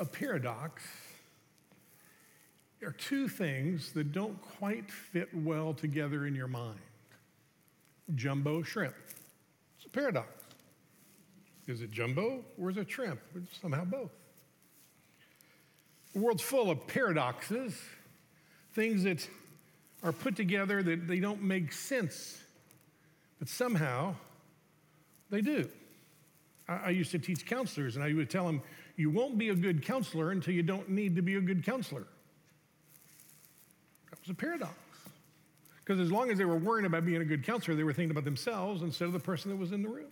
A paradox are two things that don't quite fit well together in your mind jumbo shrimp. It's a paradox. Is it jumbo or is it shrimp? It's somehow both. The world's full of paradoxes, things that are put together that they don't make sense, but somehow they do. I, I used to teach counselors, and I would tell them, you won't be a good counselor until you don't need to be a good counselor. That was a paradox. Because as long as they were worrying about being a good counselor, they were thinking about themselves instead of the person that was in the room.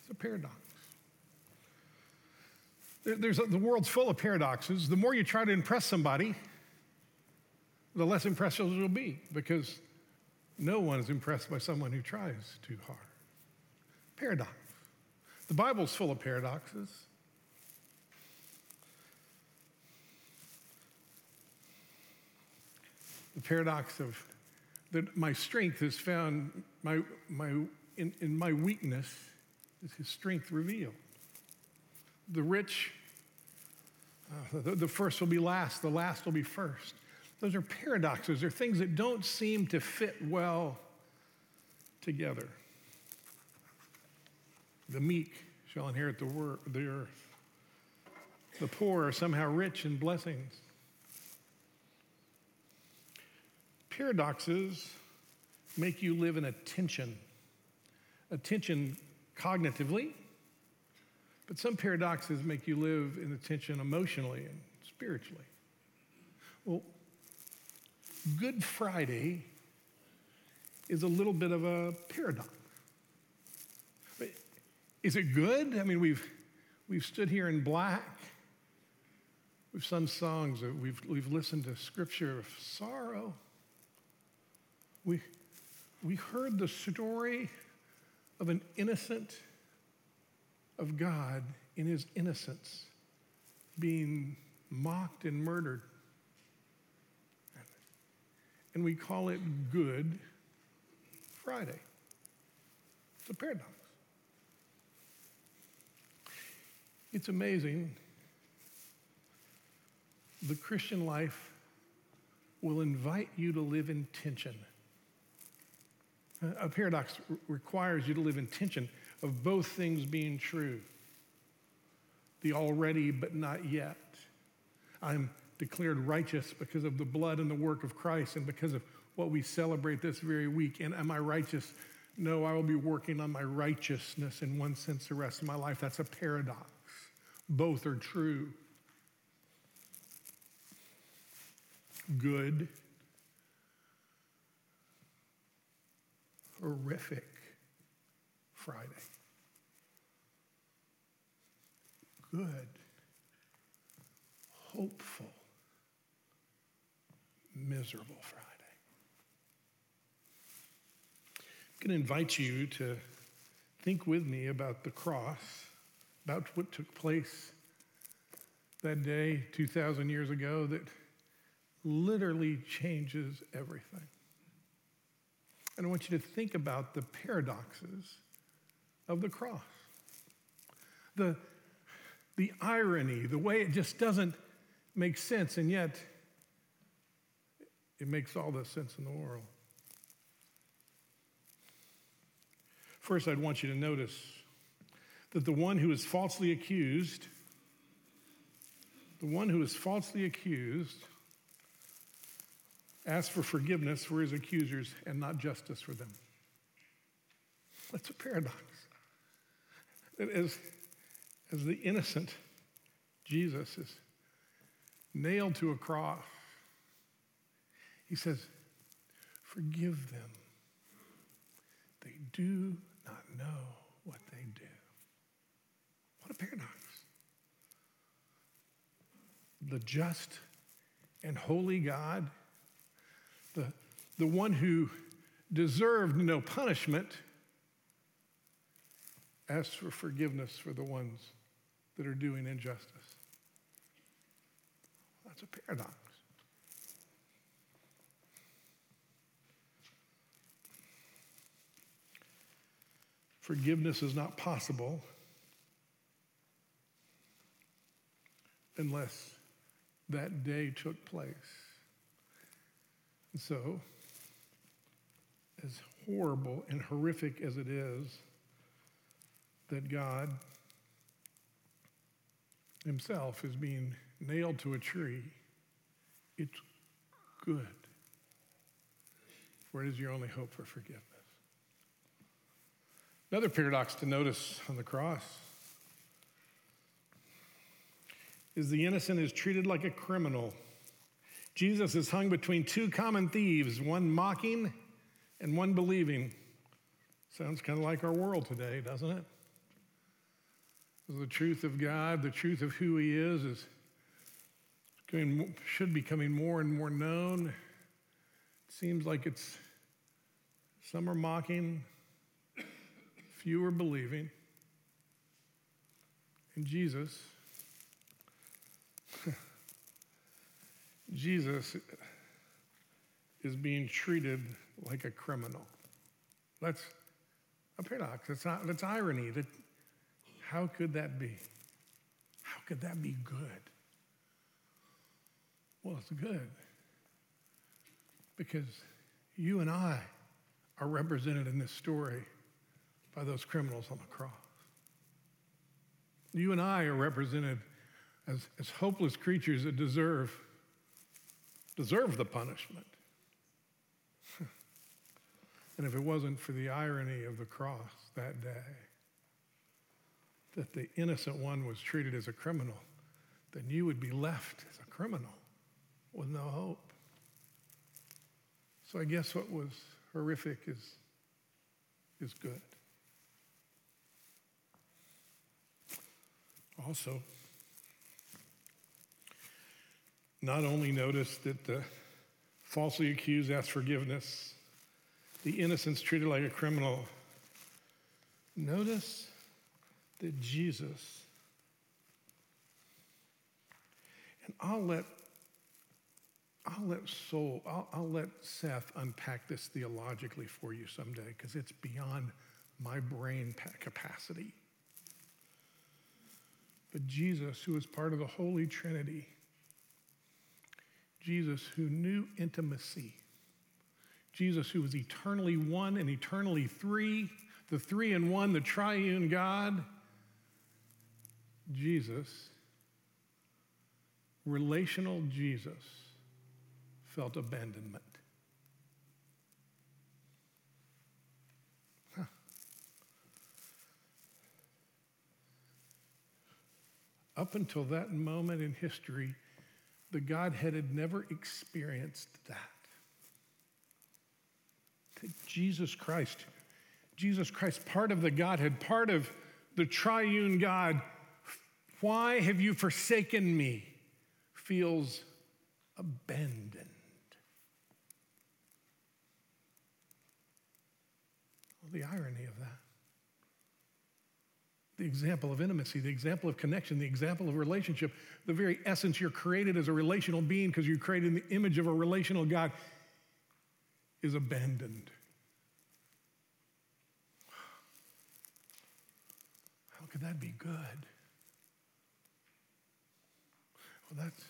It's a paradox. There's the world's full of paradoxes. The more you try to impress somebody, the less impressive you'll be because no one is impressed by someone who tries too hard. Paradox. The Bible's full of paradoxes. The paradox of that my strength is found, my, my, in, in my weakness is his strength revealed. The rich, uh, the, the first will be last, the last will be first. Those are paradoxes. They're things that don't seem to fit well together. The meek shall inherit the, wor- the earth. The poor are somehow rich in blessings. Paradoxes make you live in a tension, a tension cognitively, but some paradoxes make you live in a tension emotionally and spiritually. Well, Good Friday is a little bit of a paradox. Is it good? I mean, we've, we've stood here in black. We've sung songs. We've, we've listened to scripture of sorrow. We, we heard the story of an innocent of God in his innocence being mocked and murdered and we call it Good Friday. It's a paradox. It's amazing. The Christian life will invite you to live in tension. A paradox requires you to live in tension of both things being true the already but not yet. I'm declared righteous because of the blood and the work of Christ and because of what we celebrate this very week. And am I righteous? No, I will be working on my righteousness in one sense the rest of my life. That's a paradox. Both are true. Good, horrific Friday. Good, hopeful miserable Friday. I'm going to invite you to think with me about the cross, about what took place that day 2,000 years ago that literally changes everything. And I want you to think about the paradoxes of the cross. The, the irony, the way it just doesn't make sense, and yet it makes all the sense in the world. First, I'd want you to notice that the one who is falsely accused, the one who is falsely accused, asks for forgiveness for his accusers and not justice for them. That's a paradox. As, as the innocent Jesus is nailed to a cross, he says, Forgive them. They do not know what they do. Paradox. The just and holy God, the, the one who deserved no punishment, asks for forgiveness for the ones that are doing injustice. That's a paradox. Forgiveness is not possible unless that day took place. And so, as horrible and horrific as it is that God Himself is being nailed to a tree, it's good. For it is your only hope for forgiveness. Another paradox to notice on the cross is the innocent is treated like a criminal. Jesus is hung between two common thieves, one mocking and one believing. Sounds kind of like our world today, doesn't it? The truth of God, the truth of who He is, is should be becoming more and more known. It seems like it's some are mocking, few are believing. And Jesus, Jesus is being treated like a criminal. That's a paradox. That's, not, that's irony. That, how could that be? How could that be good? Well, it's good because you and I are represented in this story by those criminals on the cross. You and I are represented as, as hopeless creatures that deserve, deserve the punishment. and if it wasn't for the irony of the cross that day, that the innocent one was treated as a criminal, then you would be left as a criminal with no hope. So I guess what was horrific is, is good. Also, not only notice that the falsely accused asked forgiveness, the innocent's treated like a criminal. Notice that Jesus, and I'll let I'll let Soul, I'll, I'll let Seth unpack this theologically for you someday because it's beyond my brain capacity. But Jesus, who is part of the Holy Trinity, Jesus who knew intimacy, Jesus who was eternally one and eternally three, the three in one, the triune God, Jesus, relational Jesus felt abandonment. Up until that moment in history, the Godhead had never experienced that. Jesus Christ, Jesus Christ, part of the Godhead, part of the triune God, why have you forsaken me? feels abandoned. the irony of. The example of intimacy, the example of connection, the example of relationship, the very essence you're created as a relational being because you're created in the image of a relational God is abandoned. How could that be good? Well, that's,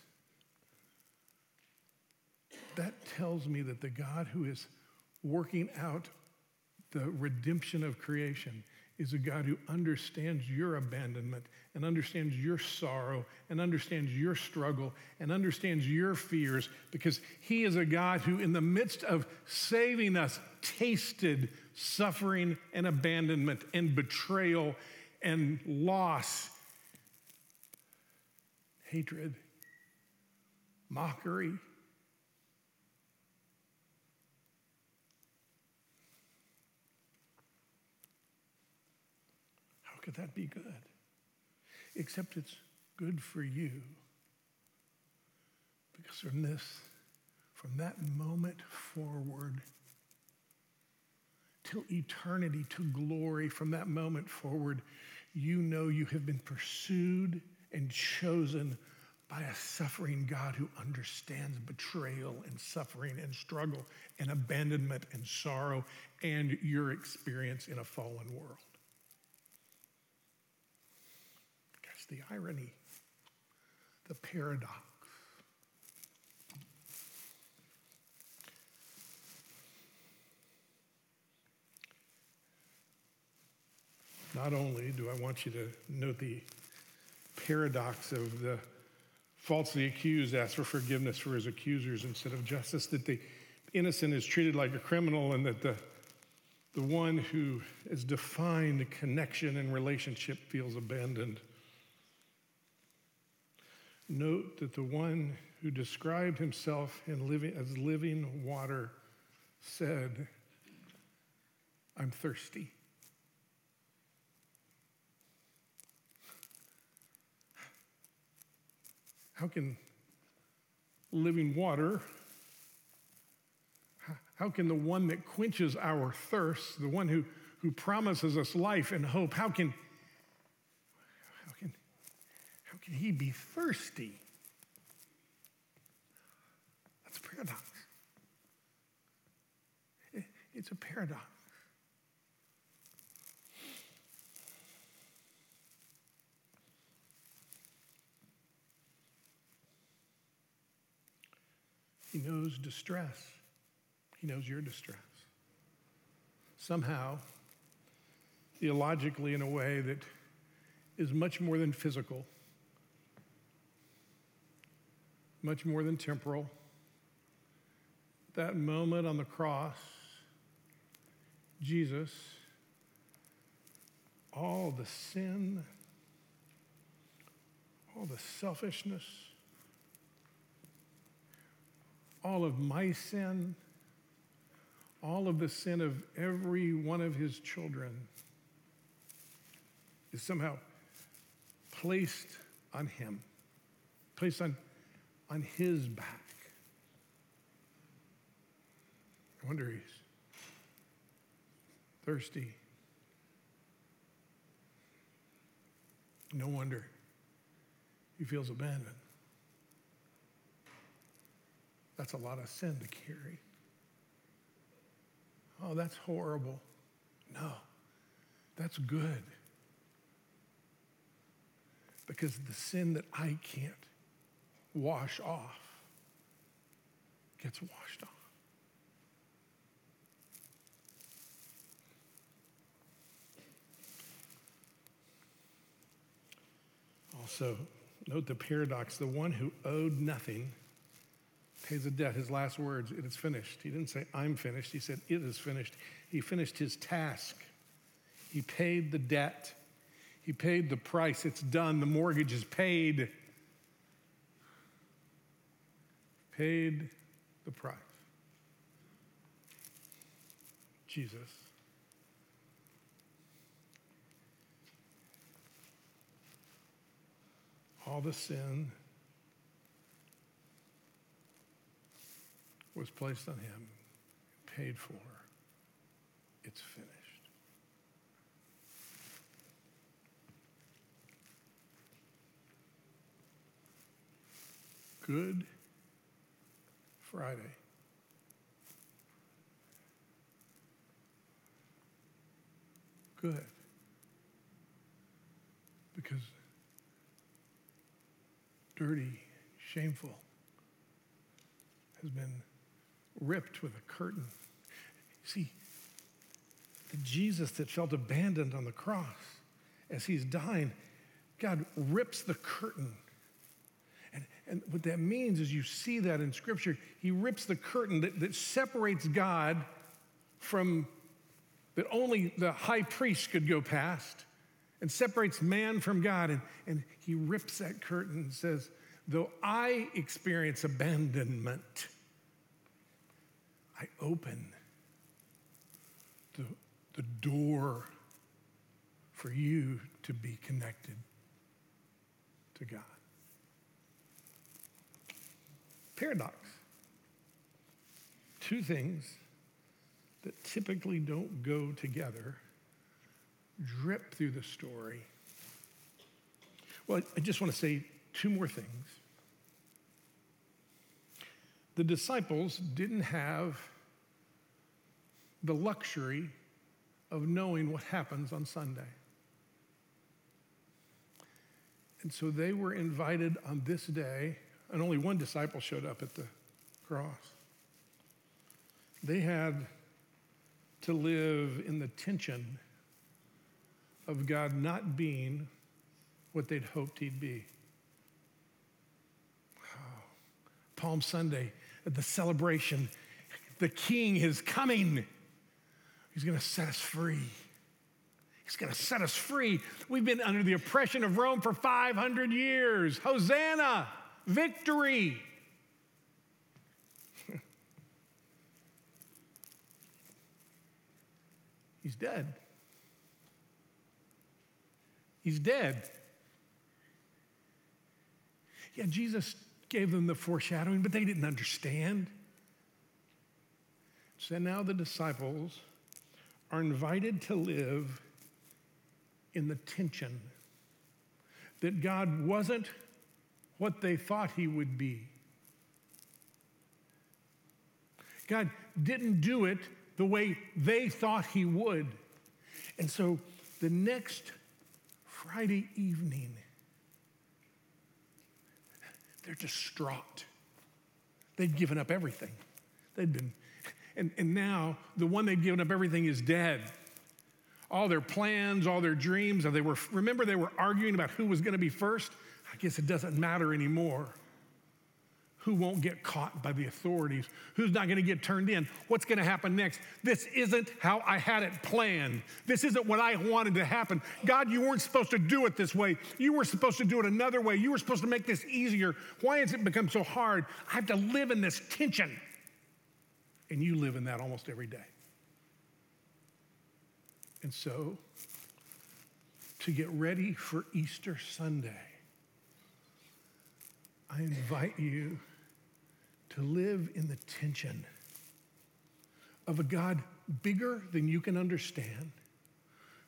that tells me that the God who is working out the redemption of creation is a God who understands your abandonment and understands your sorrow and understands your struggle and understands your fears because He is a God who, in the midst of saving us, tasted suffering and abandonment and betrayal and loss, hatred, mockery, could that be good? Except it's good for you. Because from this, from that moment forward, till eternity, to glory, from that moment forward, you know you have been pursued and chosen by a suffering God who understands betrayal and suffering and struggle and abandonment and sorrow and your experience in a fallen world. The irony. the paradox. Not only do I want you to note the paradox of the falsely accused ask for forgiveness for his accusers instead of justice, that the innocent is treated like a criminal, and that the, the one who has defined connection and relationship feels abandoned. Note that the one who described himself in living, as living water said, I'm thirsty. How can living water, how can the one that quenches our thirst, the one who, who promises us life and hope, how can, how can, how can he be thirsty? That's a paradox. It's a paradox. He knows distress. He knows your distress. Somehow, theologically, in a way that is much more than physical, much more than temporal. That moment on the cross, Jesus, all the sin, all the selfishness, all of my sin, all of the sin of every one of his children is somehow placed on him, placed on, on his back. I wonder he's thirsty. No wonder he feels abandoned. That's a lot of sin to carry. Oh, that's horrible. No, that's good. Because the sin that I can't wash off gets washed off. Also, note the paradox the one who owed nothing pays a debt. His last words, it is finished. He didn't say, I'm finished. He said, it is finished. He finished his task. He paid the debt. He paid the price. It's done. The mortgage is paid. Paid the price. Jesus. All the sin was placed on him, paid for. It's finished. Good Friday. Good. Because dirty, shameful has been ripped with a curtain. See, the Jesus that felt abandoned on the cross as he's dying, God rips the curtain. And, what that means is you see that in Scripture. He rips the curtain that, that separates God from, that only the high priest could go past, and separates man from God. And, and he rips that curtain and says, Though I experience abandonment, I open the, the door for you to be connected to God. Paradox. Two things that typically don't go together drip through the story. Well, I just want to say two more things the disciples didn't have the luxury of knowing what happens on Sunday. And so they were invited on this day, and only one disciple showed up at the cross. They had to live in the tension of God not being what they'd hoped he'd be. Palm Sunday, the celebration, the king is coming. He's going to set us free. He's going to set us free. We've been under the oppression of Rome for 500 years. Hosanna, victory. He's dead. He's dead. Yeah, Jesus gave them the foreshadowing, but they didn't understand. So now the disciples are invited to live in the tension that God wasn't what they thought he would be. God didn't do it the way they thought he would. And so the next Friday evening, they're distraught. They'd given up everything. They'd been, and, and now the one they'd given up everything is dead. All their plans, all their dreams, And they were, remember they were arguing about who was going to be first? I guess it doesn't matter anymore who won't get caught by the authorities, who's not going to get turned in, what's going to happen next. This isn't how I had it planned. This isn't what I wanted to happen. God, you weren't supposed to do it this way. You were supposed to do it another way. You were supposed to make this easier. Why has it become so hard? I have to live in this tension. And you live in that almost every day. And so, to get ready for Easter Sunday, I invite you to live in the tension of a God bigger than you can understand,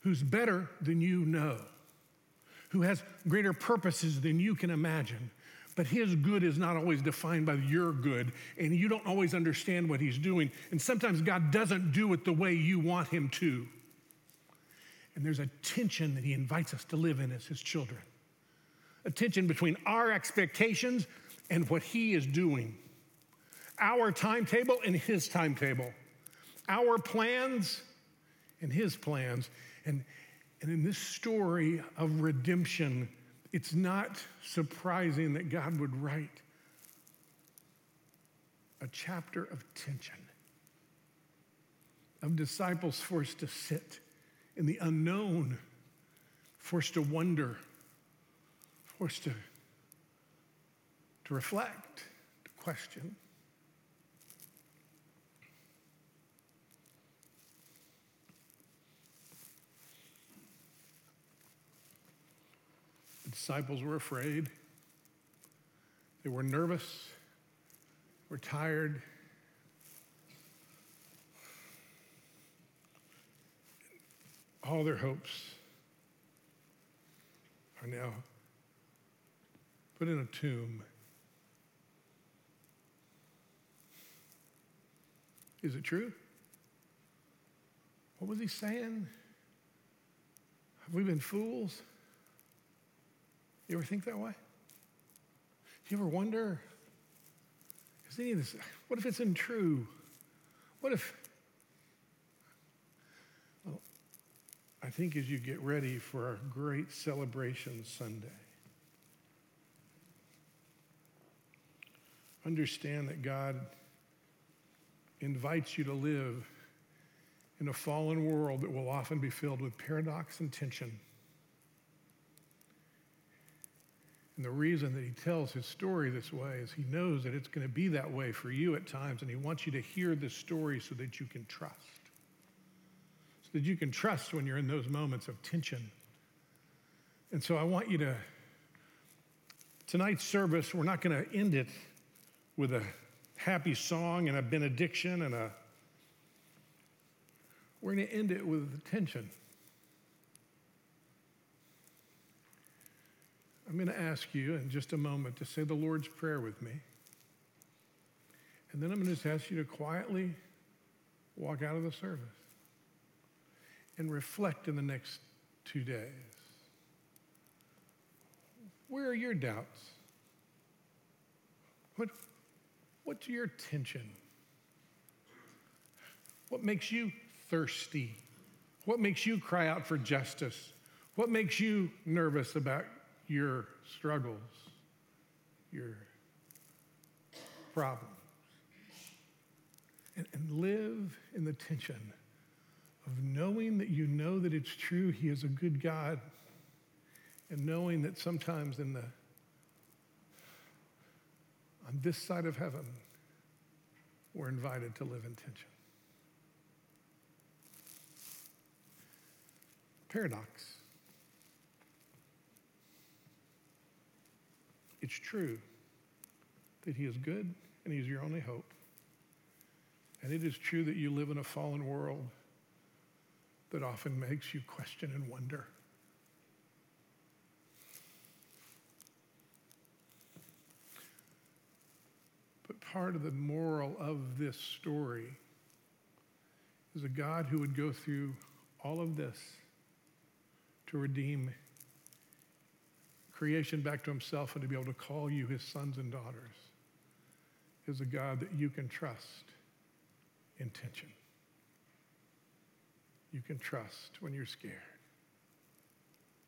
who's better than you know, who has greater purposes than you can imagine. But his good is not always defined by your good, and you don't always understand what he's doing. And sometimes God doesn't do it the way you want him to. And there's a tension that he invites us to live in as his children. A tension between our expectations and what he is doing. Our timetable and his timetable, our plans and his plans. And, and in this story of redemption, it's not surprising that God would write a chapter of tension, of disciples forced to sit in the unknown, forced to wonder, forced to, to reflect, to question. The disciples were afraid. They were nervous, were tired. All their hopes are now put in a tomb. Is it true? What was he saying? Have we been fools? You ever think that way? You ever wonder, is any of this, what if it's untrue? What if, I think as you get ready for our great celebration Sunday, understand that God invites you to live in a fallen world that will often be filled with paradox and tension. And the reason that he tells his story this way is he knows that it's going to be that way for you at times, and he wants you to hear this story so that you can trust. So that you can trust when you're in those moments of tension. And so I want you to, tonight's service, we're not going to end it with a happy song and a benediction and a, we're going to end it with tension. I'm going to ask you in just a moment to say the Lord's Prayer with me. And then I'm going to just ask you to quietly walk out of the service and reflect in the next two days. Where are your doubts? What, what's your tension? What makes you thirsty? What makes you cry out for justice? What makes you nervous about your struggles, your problems? And, and live in the tension of knowing that you know that it's true, He is a good God, and knowing that sometimes in the on this side of heaven, we're invited to live in tension. Paradox. It's true that He is good and He's your only hope. And it is true that you live in a fallen world that often makes you question and wonder. But part of the moral of this story is a God who would go through all of this to redeem creation back to himself and to be able to call you his sons and daughters is a God that you can trust in tension. You can trust when you're scared.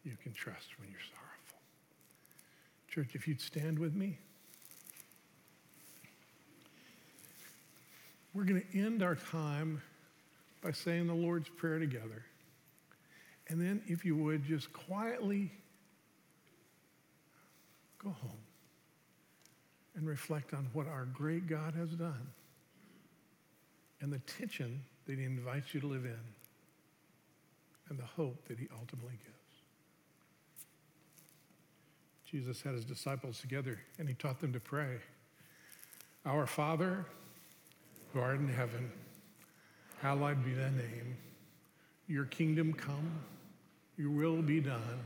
You can trust when you're sorrowful. Church, if you'd stand with me. We're going to end our time by saying the Lord's Prayer together. And then, if you would, just quietly go home and reflect on what our great God has done and the tension that He invites you to live in and the hope that He ultimately gives. Jesus had His disciples together and He taught them to pray Our Father, who art in heaven, hallowed be thy name. Your kingdom come your will be done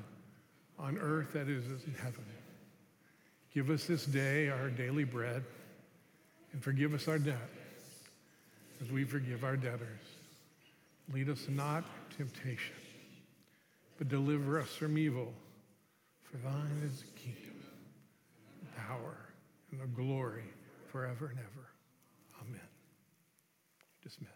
on earth that is in heaven. Give us this day our daily bread and forgive us our debt as we forgive our debtors. Lead us not temptation, but deliver us from evil. For thine is the kingdom, the power, and the glory forever and ever. Amen. Dismiss.